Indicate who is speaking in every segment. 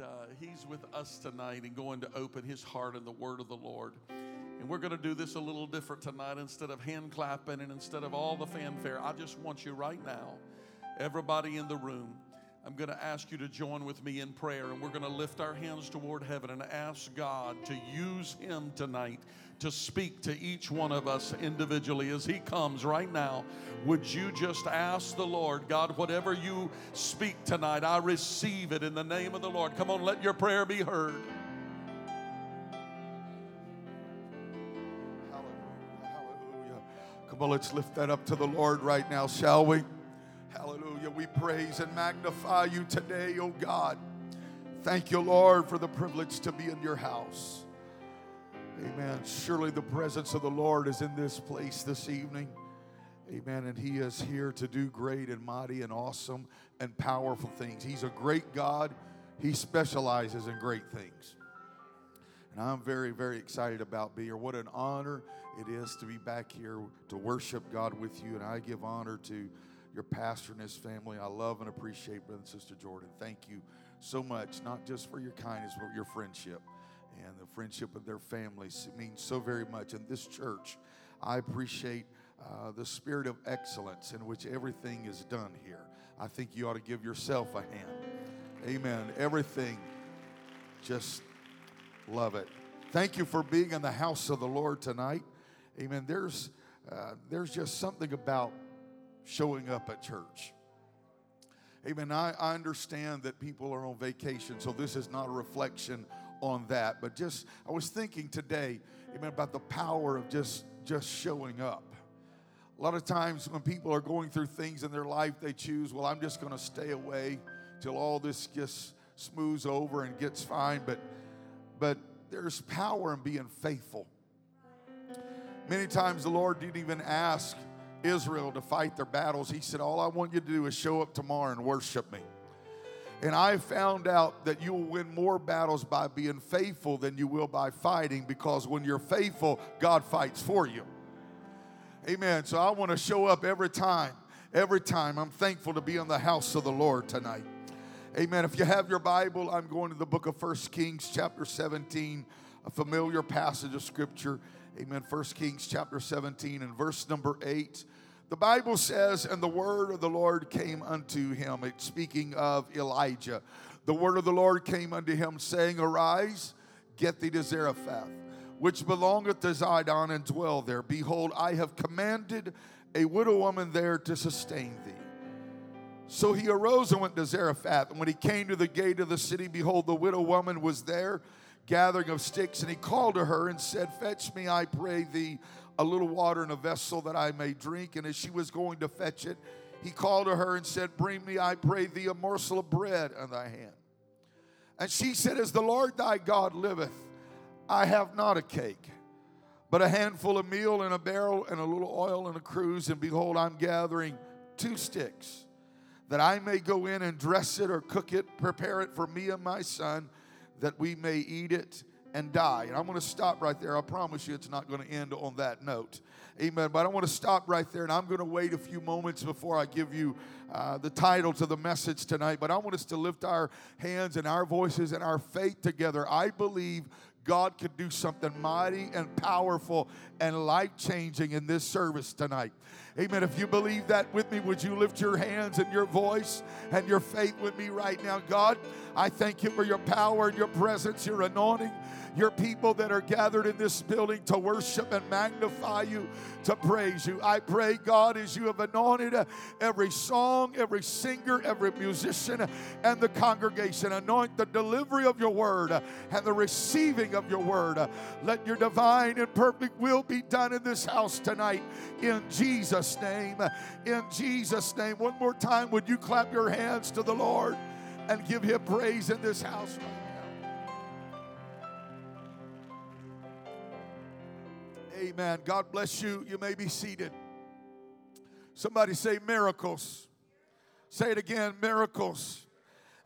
Speaker 1: Uh, he's with us tonight and going to open his heart in the word of the Lord. And we're going to do this a little different tonight. Instead of hand clapping and instead of all the fanfare, I just want you right now, everybody in the room, I'm going to ask you to join with me in prayer. And we're going to lift our hands toward heaven and ask God to use him tonight to speak to each one of us individually as he comes right now. Would you just ask the Lord, God, whatever you speak tonight, I receive it in the name of the Lord. Come on, let your prayer be heard.
Speaker 2: Hallelujah. Hallelujah. Come on, let's lift that up to the Lord right now, shall we? We praise and magnify you today, oh God. Thank you, Lord, for the privilege to be in your house. Amen. Surely the presence of the Lord is in this place this evening. Amen. And He is here to do great and mighty and awesome and powerful things. He's a great God. He specializes in great things. And I'm very, very excited about being here. What an honor it is to be back here to worship God with you. And I give honor to your pastor and his family. I love and appreciate Brother and Sister Jordan. Thank you so much, not just for your kindness, but your friendship. And the friendship of their families It means so very much. In this church, I appreciate uh, the spirit of excellence in which everything is done here. I think you ought to give yourself a hand. Amen. Everything, just love it. Thank you for being in the house of the Lord tonight. Amen. There's, uh, there's just something about showing up at church. Amen. I, I understand that people are on vacation, so this is not a reflection on that. But just, I was thinking today, amen, about the power of just, just showing up. A lot of times when people are going through things in their life, they choose, well, I'm just going to stay away till all this just smooths over and gets fine. But, but there's power in being faithful. Many times the Lord didn't even ask Israel to fight their battles. He said, All I want you to do is show up tomorrow and worship me. And I found out that you will win more battles by being faithful than you will by fighting because when you're faithful, God fights for you. Amen. So I want to show up every time. Every time. I'm thankful to be in the house of the Lord tonight. Amen. If you have your Bible, I'm going to the book of First Kings, chapter 17, a familiar passage of scripture. Amen. First Kings, chapter 17, and verse number 8. The Bible says, And the word of the Lord came unto him. It's speaking of Elijah. The word of the Lord came unto him, saying, Arise, get thee to Zarephath, which belongeth to Zidon, and dwell there. Behold, I have commanded a widow woman there to sustain thee. So he arose and went to Zarephath. And when he came to the gate of the city, behold, the widow woman was there, gathering of sticks. And he called to her and said, Fetch me, I pray thee, a little water in a vessel that I may drink. And as she was going to fetch it, he called to her and said, Bring me, I pray thee, a morsel of bread in thy hand. And she said, As the Lord thy God liveth, I have not a cake, but a handful of meal in a barrel and a little oil in a cruse. And behold, I'm gathering two sticks that I may go in and dress it or cook it, prepare it for me and my son, that we may eat it and die. And I'm going to stop right there. I promise you it's not going to end on that note. Amen. But I want to stop right there and I'm going to wait a few moments before I give you uh, the title to the message tonight. But I want us to lift our hands and our voices and our faith together. I believe God could do something mighty and powerful and life changing in this service tonight. Amen. If you believe that with me, would you lift your hands and your voice and your faith with me right now? God, I thank you for your power and your presence, your anointing your people that are gathered in this building to worship and magnify you, to praise you. I pray, God, as you have anointed every song, every singer, every musician, and the congregation, anoint the delivery of your word and the receiving of your word. Let your divine and perfect will be done in this house tonight. In Jesus' name. In Jesus' name. One more time, would you clap your hands to the Lord and give him praise in this house Amen. God bless you. You may be seated. Somebody say miracles. Say it again miracles.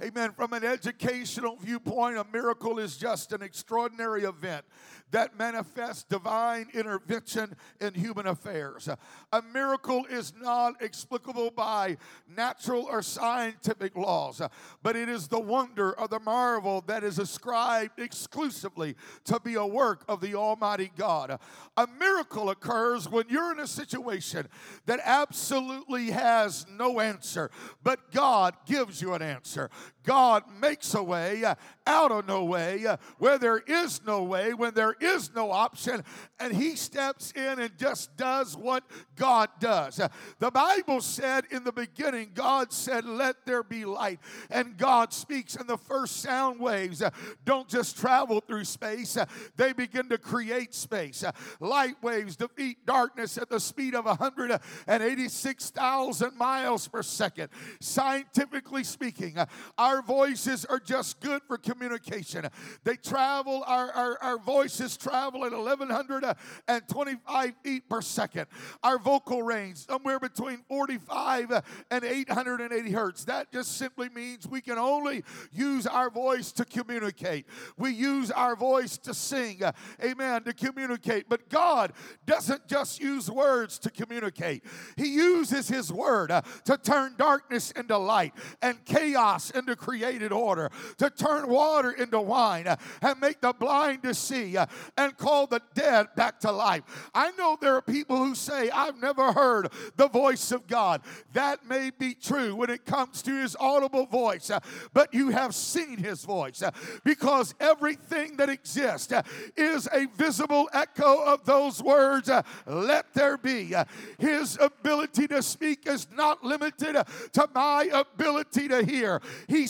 Speaker 2: Amen. From an educational viewpoint, a miracle is just an extraordinary event that manifests divine intervention in human affairs. A miracle is not explicable by natural or scientific laws, but it is the wonder or the marvel that is ascribed exclusively to be a work of the Almighty God. A miracle occurs when you're in a situation that absolutely has no answer, but God gives you an answer. God makes a way uh, out of no way uh, where there is no way, when there is no option, and he steps in and just does what God does. Uh, the Bible said in the beginning, God said, Let there be light. And God speaks, and the first sound waves don't just travel through space, they begin to create space. Light waves defeat darkness at the speed of 186,000 miles per second. Scientifically speaking, our voices are just good for communication. They travel, our, our, our voices travel at 1,125 feet per second. Our vocal range, somewhere between 45 and 880 hertz. That just simply means we can only use our voice to communicate. We use our voice to sing, amen, to communicate. But God doesn't just use words to communicate, He uses His word uh, to turn darkness into light and chaos into created order, to turn water into wine uh, and make the blind to see uh, and call the dead back to life. I know there are people who say, I've never heard the voice of God. That may be true when it comes to his audible voice, uh, but you have seen his voice because everything that exists is a visible echo of those words, let there be. His ability to speak is not limited to my ability to hear.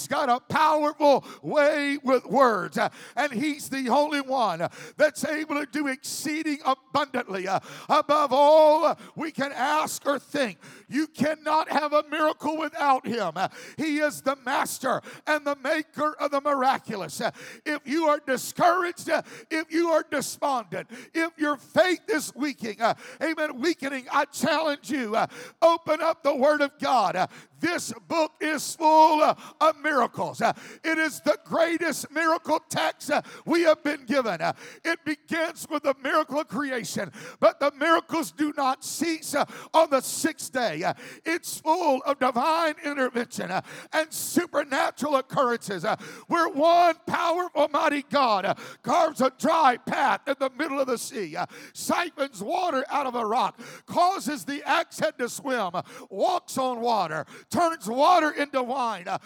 Speaker 2: He's got a powerful way with words, uh, and he's the only one that's able to do exceeding abundantly uh, above all we can ask or think. You cannot have a miracle without him. Uh, he is the master and the maker of the miraculous. If you are discouraged, if you are despondent, if your faith is weakening, amen, weakening, I challenge you, open up the Word of God. This book is full of miracles. Uh, it is the greatest miracle text uh, we have been given. Uh, it begins with the miracle of creation, but the miracles do not cease on the sixth day. It's full of divine intervention and supernatural occurrences where one powerful, mighty God carves a dry path in the middle of the sea, siphons water out of a rock, causes the axe head to swim, walks on water, turns water into wine, uh,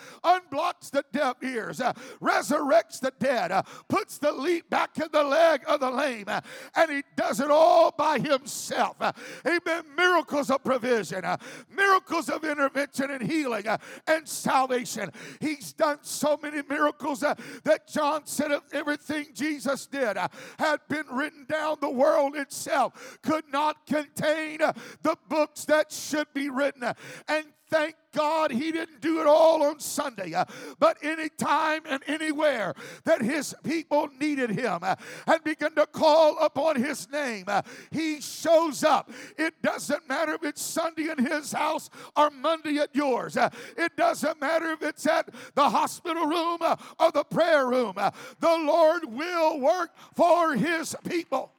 Speaker 2: unblocks the deaf ears, uh, resurrects the dead, uh, puts the leap back in the leg of the lame, uh, and he does it all by himself. Uh, amen. Miracles of provision, uh, miracles of intervention and healing uh, and salvation. He's done so many miracles that John said if everything Jesus did had been written down, the world itself could not contain the books that should be written. And thank God he didn't do it all on Sunday, uh, but anytime and anywhere that his people needed him uh, and began to call upon his name, uh, he shows up. It doesn't matter if it's Sunday in his house or Monday at yours. It doesn't matter if it's at the hospital room or the prayer room. The Lord will work for his people.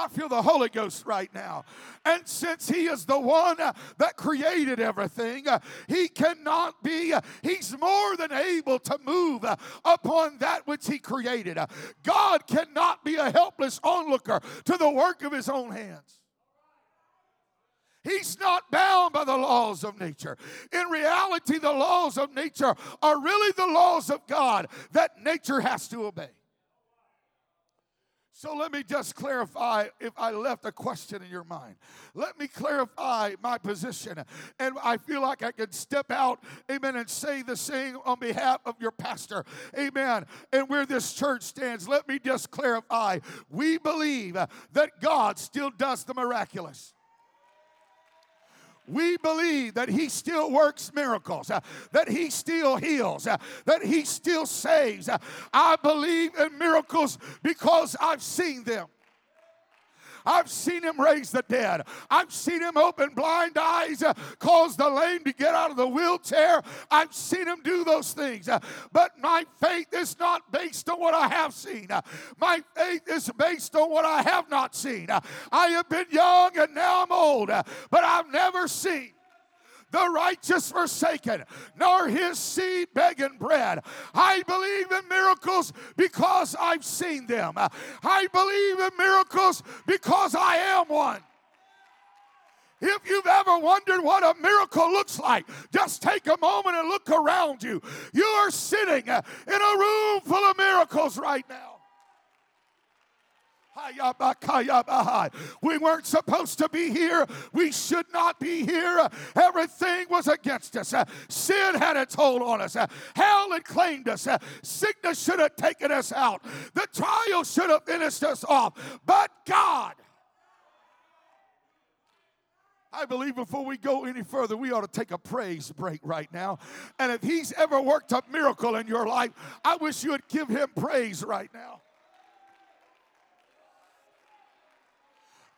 Speaker 2: I feel the Holy Ghost right now. And since He is the one that created everything, He cannot be, He's more than able to move upon that which He created. God cannot be a helpless onlooker to the work of His own hands. He's not bound by the laws of nature. In reality, the laws of nature are really the laws of God that nature has to obey. So let me just clarify if I left a question in your mind. Let me clarify my position. And I feel like I can step out, amen, and say the same on behalf of your pastor, amen, and where this church stands. Let me just clarify. We believe that God still does the miraculous we believe that He still works miracles, uh, that He still heals, uh, that He still saves. Uh, I believe in miracles because I've seen them. I've seen him raise the dead. I've seen him open blind eyes, uh, cause the lame to get out of the wheelchair. I've seen him do those things. Uh, but my faith is not based on what I have seen. Uh, my faith is based on what I have not seen. Uh, I have been young and now I'm old, uh, but I've never seen the righteous forsaken, nor his seed begging bread. I believe in miracles because I've seen them. I believe in miracles because I am one. If you've ever wondered what a miracle looks like, just take a moment and look around you. You are sitting in a room full of miracles right now. We weren't supposed to be here. We should not be here. Everything was against us. Sin had its hold on us. Hell had claimed us. Sickness should have taken us out. The trial should have finished us off. But God, I believe before we go any further, we ought to take a praise break right now. And if He's ever worked a miracle in your life, I wish you would give Him praise right now.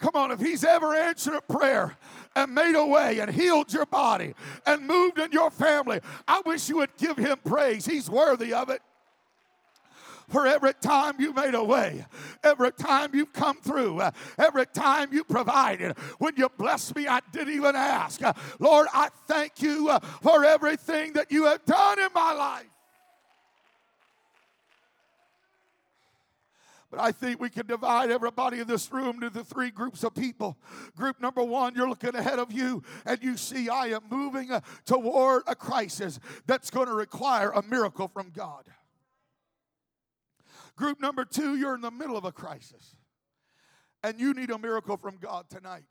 Speaker 2: Come on, if he's ever answered a prayer and made a way and healed your body and moved in your family, I wish you would give him praise. He's worthy of it for every time you made a way, every time you've come through, uh, every time you provided. When you blessed me, I didn't even ask. Uh, Lord, I thank you uh, for everything that you have done in my life. But I think we can divide everybody in this room into the three groups of people. Group number one, you're looking ahead of you and you see I am moving uh, toward a crisis that's going to require a miracle from God. Group number two, you're in the middle of a crisis and you need a miracle from God tonight.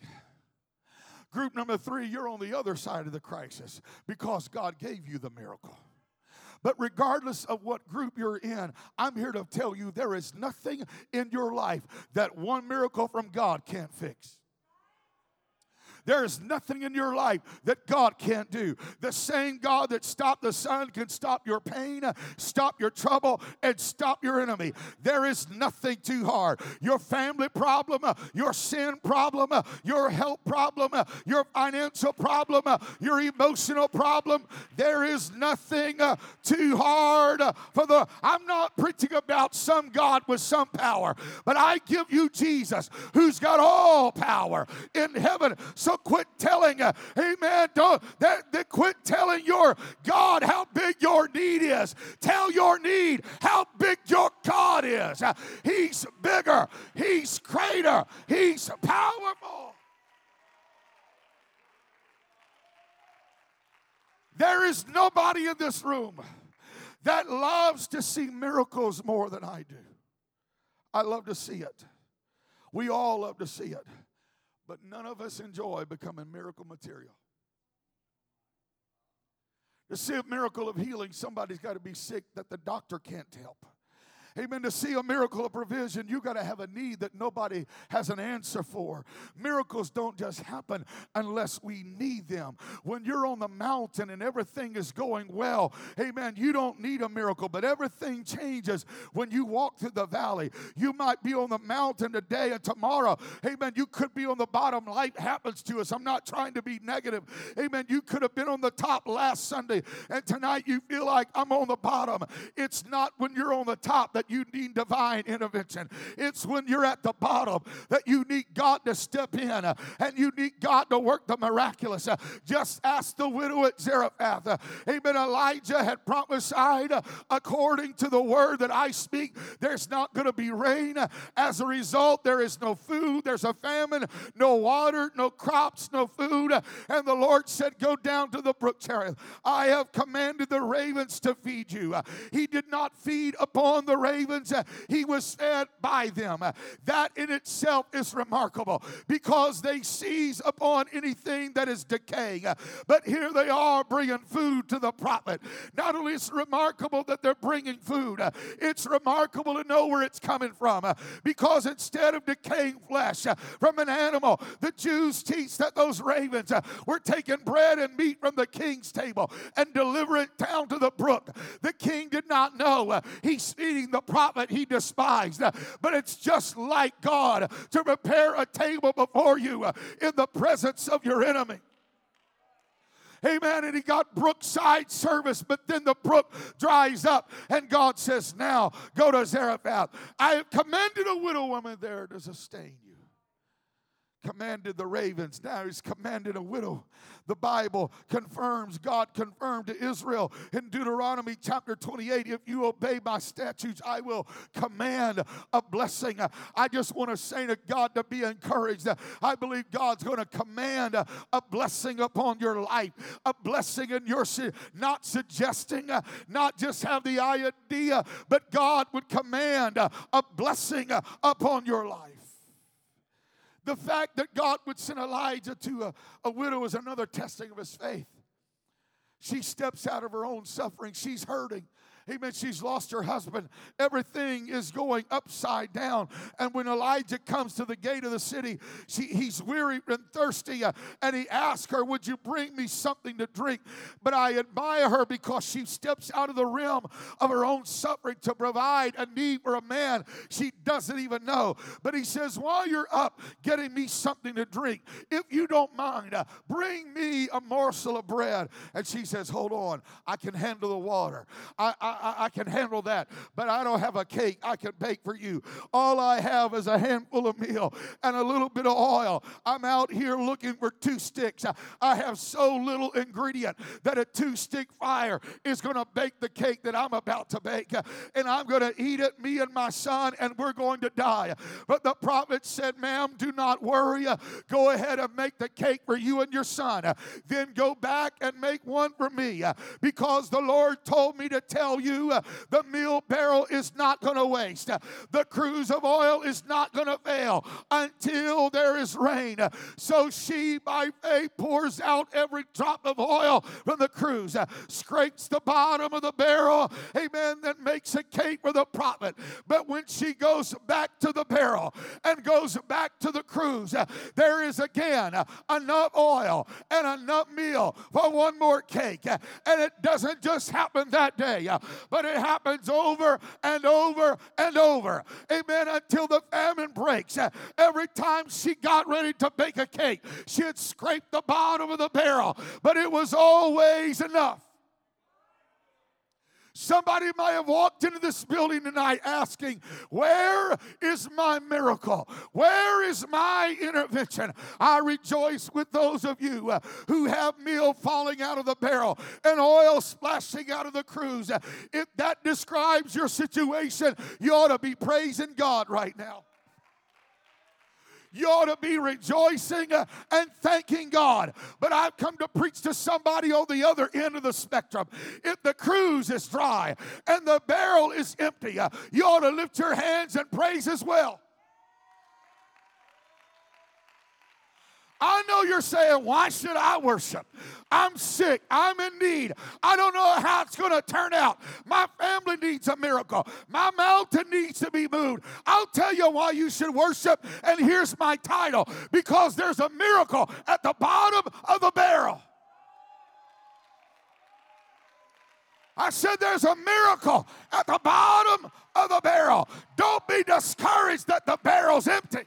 Speaker 2: Group number three, you're on the other side of the crisis because God gave you the miracle. But regardless of what group you're in, I'm here to tell you there is nothing in your life that one miracle from God can't fix. There is nothing in your life that God can't do. The same God that stopped the sun can stop your pain, stop your trouble, and stop your enemy. There is nothing too hard. Your family problem, your sin problem, your health problem, your financial problem, your emotional problem, there is nothing uh, too hard for the. I'm not preaching about some God with some power, but I give you Jesus who's got all power in heaven. So so quit telling, uh, amen, don't, that, that quit telling your God how big your need is. Tell your need how big your God is. Uh, he's bigger, He's greater, He's powerful. There is nobody in this room that loves to see miracles more than I do. I love to see it. We all love to see it but none of us enjoy becoming miracle material. To see a miracle of healing, somebody's got to be sick that the doctor can't help. Amen. To see a miracle of provision, you got to have a need that nobody has an answer for. Miracles don't just happen unless we need them. When you're on the mountain and everything is going well, amen, you don't need a miracle, but everything changes when you walk through the valley. You might be on the mountain today and tomorrow, amen, you could be on the bottom. Life happens to us. I'm not trying to be negative. Amen. You could have been on the top last Sunday and tonight you feel like I'm on the bottom. It's not when you're on the top that you need divine intervention. It's when you're at the bottom that you need God to step in uh, and you need God to work the miraculous. Uh, just ask the widow at Zarephath. Uh, amen. Elijah had prophesied according to the word that I speak, there's not going to be rain. As a result, there is no food, there's a famine, no water, no crops, no food. And the Lord said, Go down to the brook Cherith. I have commanded the ravens to feed you. He did not feed upon the ravens, Uh, he was fed by them. Uh, that in itself is remarkable because they seize upon anything that is decaying. Uh, but here they are bringing food to the prophet. Not only is remarkable that they're bringing food, it's remarkable to know where it's coming from because instead of decaying flesh from an animal, the Jews teach that those ravens were taking bread and meat from the king's table and deliver it down to the brook. The king did not know he's feeding the prophet he despised, but it's just like God to prepare a table before you uh, in the presence of your enemy. Amen. And he got brookside service, but then the brook dries up, and God says, Now go to Zarephath. I have commanded a widow woman there to sustain you commanded the ravens. Now he's commanded a widow. The Bible confirms, God confirmed to Israel in Deuteronomy chapter 28 if you obey my statutes, I will command a blessing. I just want to say to God to be encouraged. I believe God's going to command a blessing upon your life, a blessing in your not suggesting, not just have the idea, but God would command a blessing upon your life. The fact that God would send Elijah to a, a widow is another testing of his faith. She steps out of her own suffering. She's hurting. Amen. She's lost her husband. Everything is going upside down. And when Elijah comes to the gate of the city, she, he's weary and thirsty. Uh, and he asks her, Would you bring me something to drink? But I admire her because she steps out of the realm of her own suffering to provide a need for a man she doesn't even know. But he says, While you're up getting me something to drink, if you don't mind, uh, bring me a morsel of bread. And she says, Hold on, I can handle the water. I, I I, I, can handle that. But I don't have a cake I can bake for you. All I have is a handful of meal and a little bit of oil. I'm out here looking for two sticks. I have so little ingredient that a two stick fire is going to bake the cake that I'm about to bake. And I'm going to eat it, me and my son, and we're going to die. But the prophet said, Ma'am, do not worry. Go ahead and make the cake for you and your son. Then go back and make one for me because the Lord told me to tell you uh, the meal barrel is not going to waste. Uh, the cruse of oil is not going to fail until there is rain. Uh, so she, by faith, pours out every drop of oil from the cruse, uh, scrapes the bottom of the barrel, amen, that makes a cake for the prophet. But when she goes back to the barrel and goes back to the cruse, there is again enough oil and enough meal for one more cake. And it doesn't just happen that day but it happens over and over and over. Amen. Until the famine breaks. Every time she got ready to bake a cake, she had scraped the bottom of the barrel, but it was always enough. Somebody might have walked into this building tonight asking, Where is my miracle? Where is my intervention? I rejoice with those of you uh, who have meal falling out of the barrel and oil splashing out of the cruse. If that describes your situation, you ought to be praising God right now you ought to be rejoicing uh, and thanking God. But I've come to preach to somebody on the other end of the spectrum. If the cruse is dry and the barrel is empty, uh, you ought to lift your hands and praise as well. I know you're saying, why should I worship? I'm sick. I'm in need. I don't know how it's going to turn out. My family needs a miracle. My mountain needs to be moved. I'll tell you why you should worship, and here's my title because there's a miracle at the bottom of the barrel. I said there's a miracle at the bottom of the barrel. Don't be discouraged that the barrel's empty.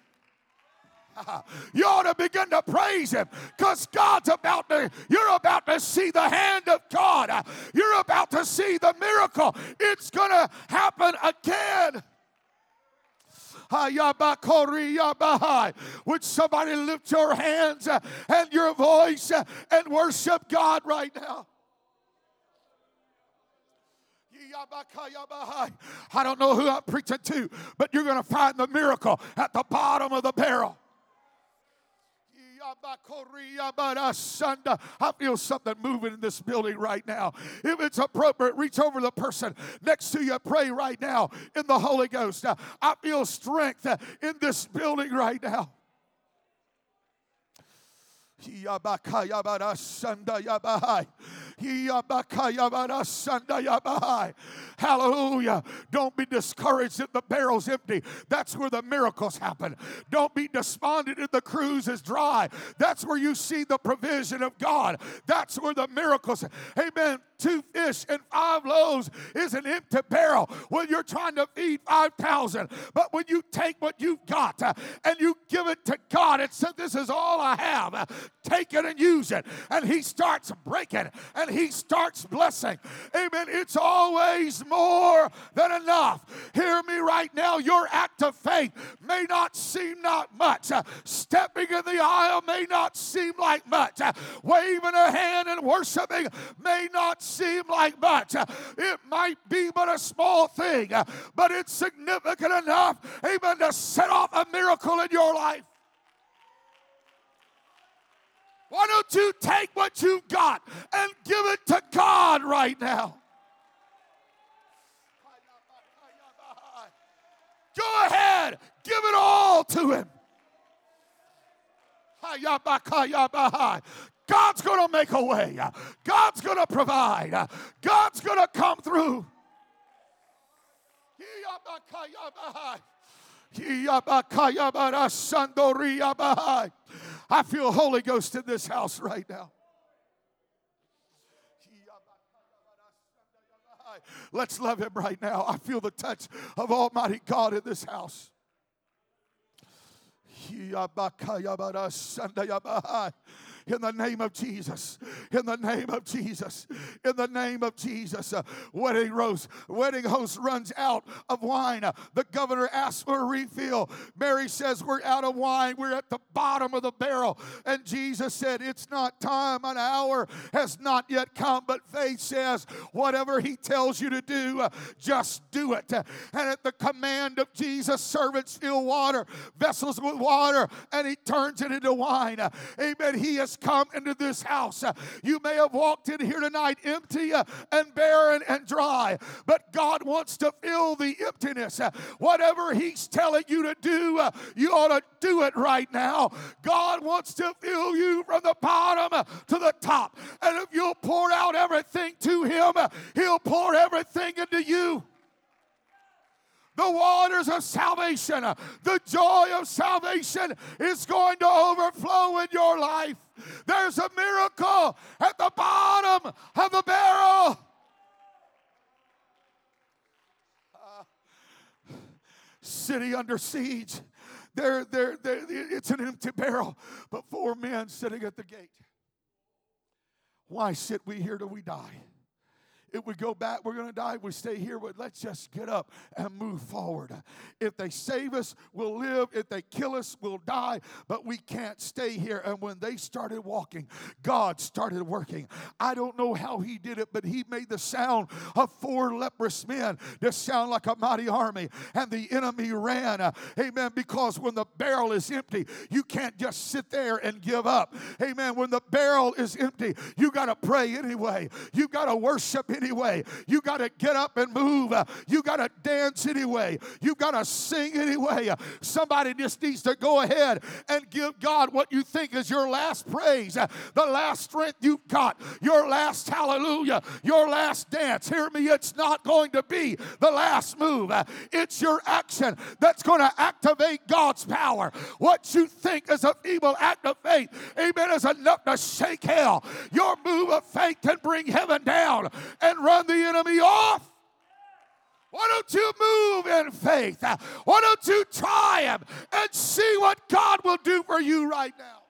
Speaker 2: You ought to begin to praise him because God's about to, you're about to see the hand of God. You're about to see the miracle. It's going to happen again Would somebody lift your hands uh, and your voice uh, and worship God right now? I don't know who I'm preaching to, but you're going to find the miracle at the bottom of the barrel. I feel something moving in this building right now. If it's appropriate, reach over the person next to you. Pray right now in the Holy Ghost. I feel strength in this building right now. Hallelujah. Don't be discouraged if the barrel's empty. That's where the miracles happen. Don't be despondent if the cruse is dry. That's where you see the provision of God. That's where the miracles. Amen two fish and five loaves is an empty barrel when you're trying to feed 5,000. But when you take what you've got uh, and you give it to God and said, This is all I have, take it and use it. And He starts breaking and He starts blessing. Amen. It's always more than enough. Hear me right now. Your act of faith may not seem not much. Uh, stepping in the aisle may not seem like much. Uh, waving a hand and worshiping may not seem like much. It might be but a small thing, but it's significant enough, amen, to set off a miracle in your life. Why don't you take what you've got and give it to God right now? Go ahead, give it all to Him. God's going to make a way. God's going to provide. God's going to come through. I feel Holy Ghost in this house right now. Let's love him right now. I feel the touch of Almighty God in this house in the name of Jesus. In the name of Jesus. In the name of Jesus. Uh, wedding rose, wedding host runs out of wine. Uh, the governor asks for a refill. Mary says, We're out of wine. We're at the bottom of the barrel. And Jesus said, It's not time. An hour has not yet come. But faith says, Whatever he tells you to do, uh, just do it. And at the command of Jesus, servants fill water, vessels with water, and he turns it into wine. Amen. He come into this house. You may have walked in here tonight empty uh, and barren and dry, but God wants to fill the emptiness. Whatever He's telling you to do, uh, you ought to do it right now. God wants to fill you from the bottom to the top. And if you'll pour out everything to Him, He'll pour everything into you the waters of salvation, the joy of salvation is going to overflow in your life. There's a miracle at the bottom of the barrel. Uh, city under siege. It's an empty barrel, but four men sitting at the gate. Why sit we here till we die? If we go back, we're going to die. We stay here, but let's just get up and move forward. If they save us, we'll live. If they kill us, we'll die. But we can't stay here. And when they started walking, God started working. I don't know how He did it, but He made the sound of four leprous men to sound like a mighty army. And the enemy ran. Amen. Because when the barrel is empty, you can't just sit there and give up. Amen. When the barrel is empty, you got to pray anyway. You got to worship anyway anyway. You got to get up and move. You got to dance anyway. You got to sing anyway. Somebody just needs to go ahead and give God what you think is your last praise, the last strength you've got, your last hallelujah, your last dance. Hear me, it's not going to be the last move. It's your action that's going to activate God's power. What you think is a feeble act of faith, amen, is enough to shake hell. Your move of faith can bring heaven down and run the enemy off. Why don't you move in faith? Why don't you try him and see what God will do for you right now?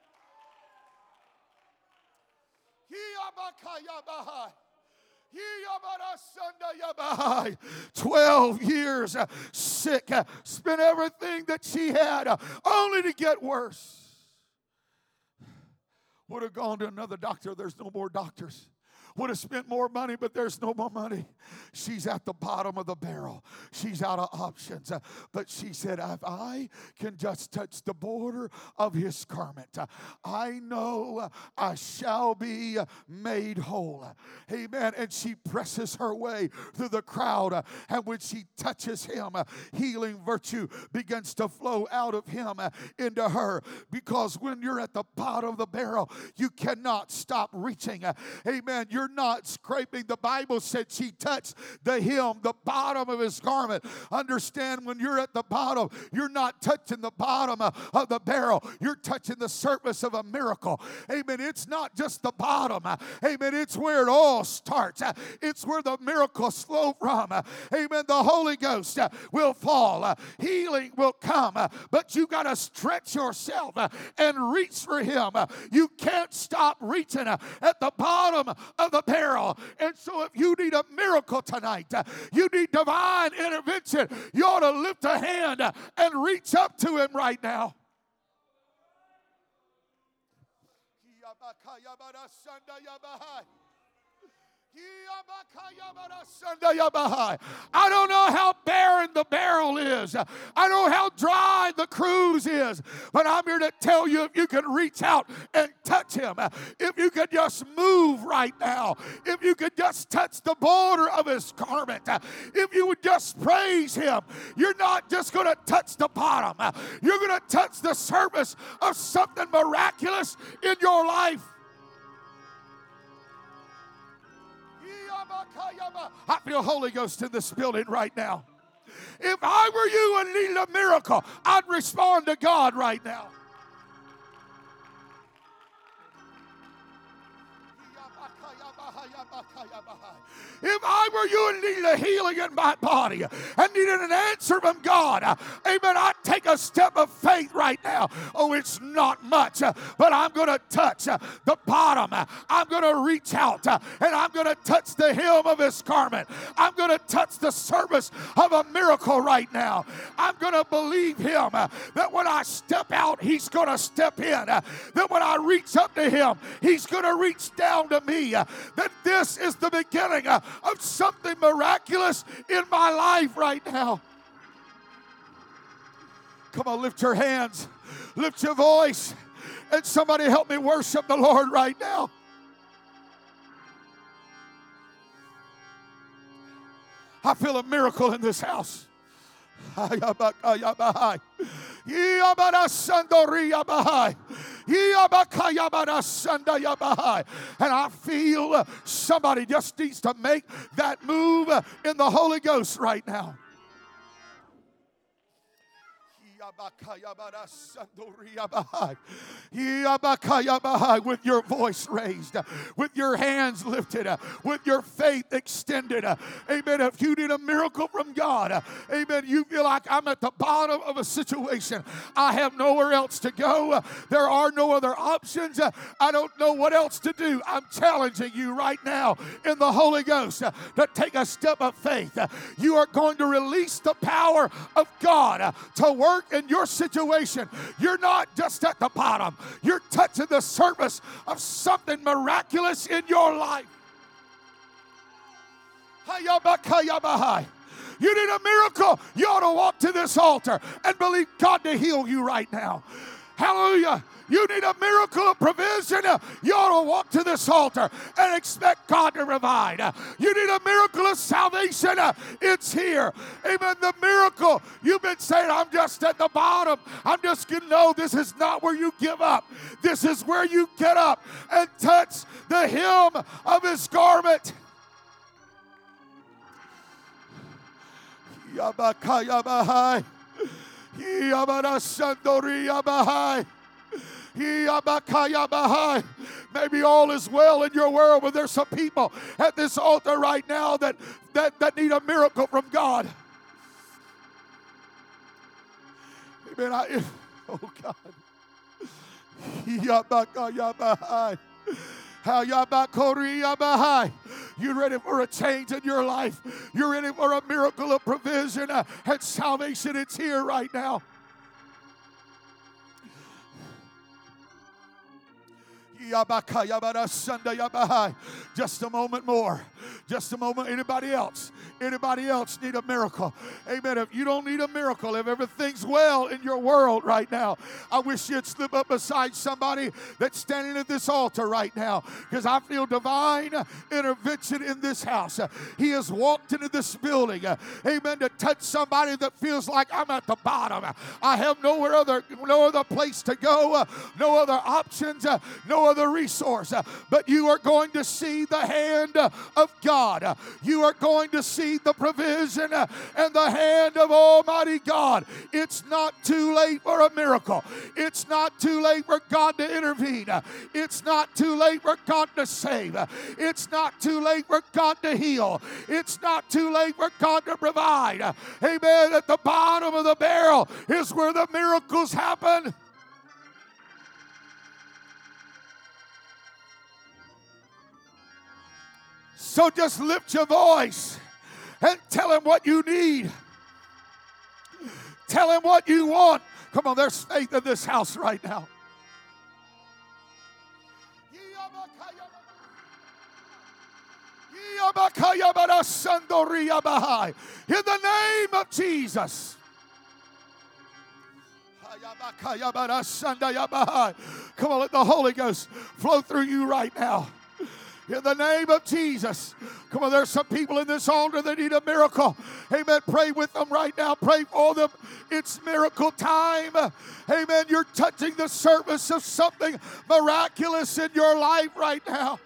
Speaker 2: Twelve years uh, sick, uh, spent everything that she had uh, only to get worse. Would have gone to another doctor, there's no more doctors would have spent more money, but there's no more money. She's at the bottom of the barrel. She's out of options. But she said, If I can just touch the border of his garment, I know I shall be made whole. Amen. And she presses her way through the crowd. And when she touches him, healing virtue begins to flow out of him into her. Because when you're at the bottom of the barrel, you cannot stop reaching. Amen. You're you're not scraping. The Bible said she touched the hem, the bottom of his garment. Understand when you're at the bottom, you're not touching the bottom of the barrel, you're touching the surface of a miracle. Amen. It's not just the bottom. Amen. It's where it all starts. It's where the miracles flow from. Amen. The Holy Ghost will fall, healing will come, but you got to stretch yourself and reach for Him. You can't stop reaching at the bottom of the barrel. And so, if you need a miracle tonight, uh, you need divine intervention, you ought to lift a hand and reach up to Him right now. I don't know how barren the barrel is. I don't know how dry the cruse is. But I'm here to tell you if you can reach out and touch him, if you could just move right now, if you could just touch the border of his garment, if you would just praise him, you're not just going to touch the bottom, you're going to touch the surface of something miraculous in your life. I feel Holy Ghost in this building right now. If I were you and needed a miracle, I'd respond to God right now. If I were you and needed a healing in my body and needed an answer from God, amen, I'd take a step of faith right now. Oh, it's not much, but I'm going to touch the bottom. I'm going to reach out and I'm going to touch the hem of his garment. I'm going to touch the surface of a miracle right now. I'm going to believe him that when I step out, he's going to step in. That when I reach up to him, he's going to reach down to me. That this is the beginning of something miraculous in my life right now. Come on, lift your hands, lift your voice, and somebody help me worship the Lord right now. I feel a miracle in this house. And I feel somebody just needs to make that move in the Holy Ghost right now. With your voice raised, with your hands lifted, with your faith extended. Amen. If you need a miracle from God, amen, you feel like I'm at the bottom of a situation. I have nowhere else to go. There are no other options. I don't know what else to do. I'm challenging you right now in the Holy Ghost to take a step of faith. You are going to release the power of God to work in your situation, you're not just at the bottom, you're touching the surface of something miraculous in your life. You need a miracle, you ought to walk to this altar and believe God to heal you right now. Hallelujah. You need a miracle of provision. You ought to walk to this altar and expect God to provide. You need a miracle of salvation. It's here. Amen. The miracle. You've been saying, I'm just at the bottom. I'm just going to know this is not where you give up. This is where you get up and touch the hem of his garment. Yabakayabahai. Yabarasandori Yabahai. Maybe all is well in your world, but there's some people at this altar right now that, that, that need a miracle from God. Amen. I, oh God. You're ready for a change in your life. You're ready for a miracle of provision uh, and salvation. It's here right now. Just a moment more. Just a moment. Anybody else? Anybody else need a miracle? Amen. If you don't need a miracle, if everything's well in your world right now, I wish you'd slip up beside somebody that's standing at this altar right now because I feel divine intervention in this house. He has walked into this building, amen, to touch somebody that feels like I'm at the bottom. I have nowhere other, no other place to go, no other options, no other resource. Uh, but you are going to see the hand of God. You are going to see the provision uh, and the hand of Almighty God. It's not too late for a miracle. It's not too late for God to intervene. It's not too late for God to save. It's not too late for God to heal. It's not too late for God to provide. Amen. At the bottom of the barrel is where the miracles happen. So just lift your voice and tell him what you need. Tell him what you want. Come on, there's faith in this house right now. In the name of Jesus. Come on, let the Holy Ghost flow through you right now in the name of Jesus. Come on, there's some people in this altar that need a miracle. Amen. Pray with them right now. Pray for them. It's miracle time. Amen. You're touching the surface of something miraculous in your life right now.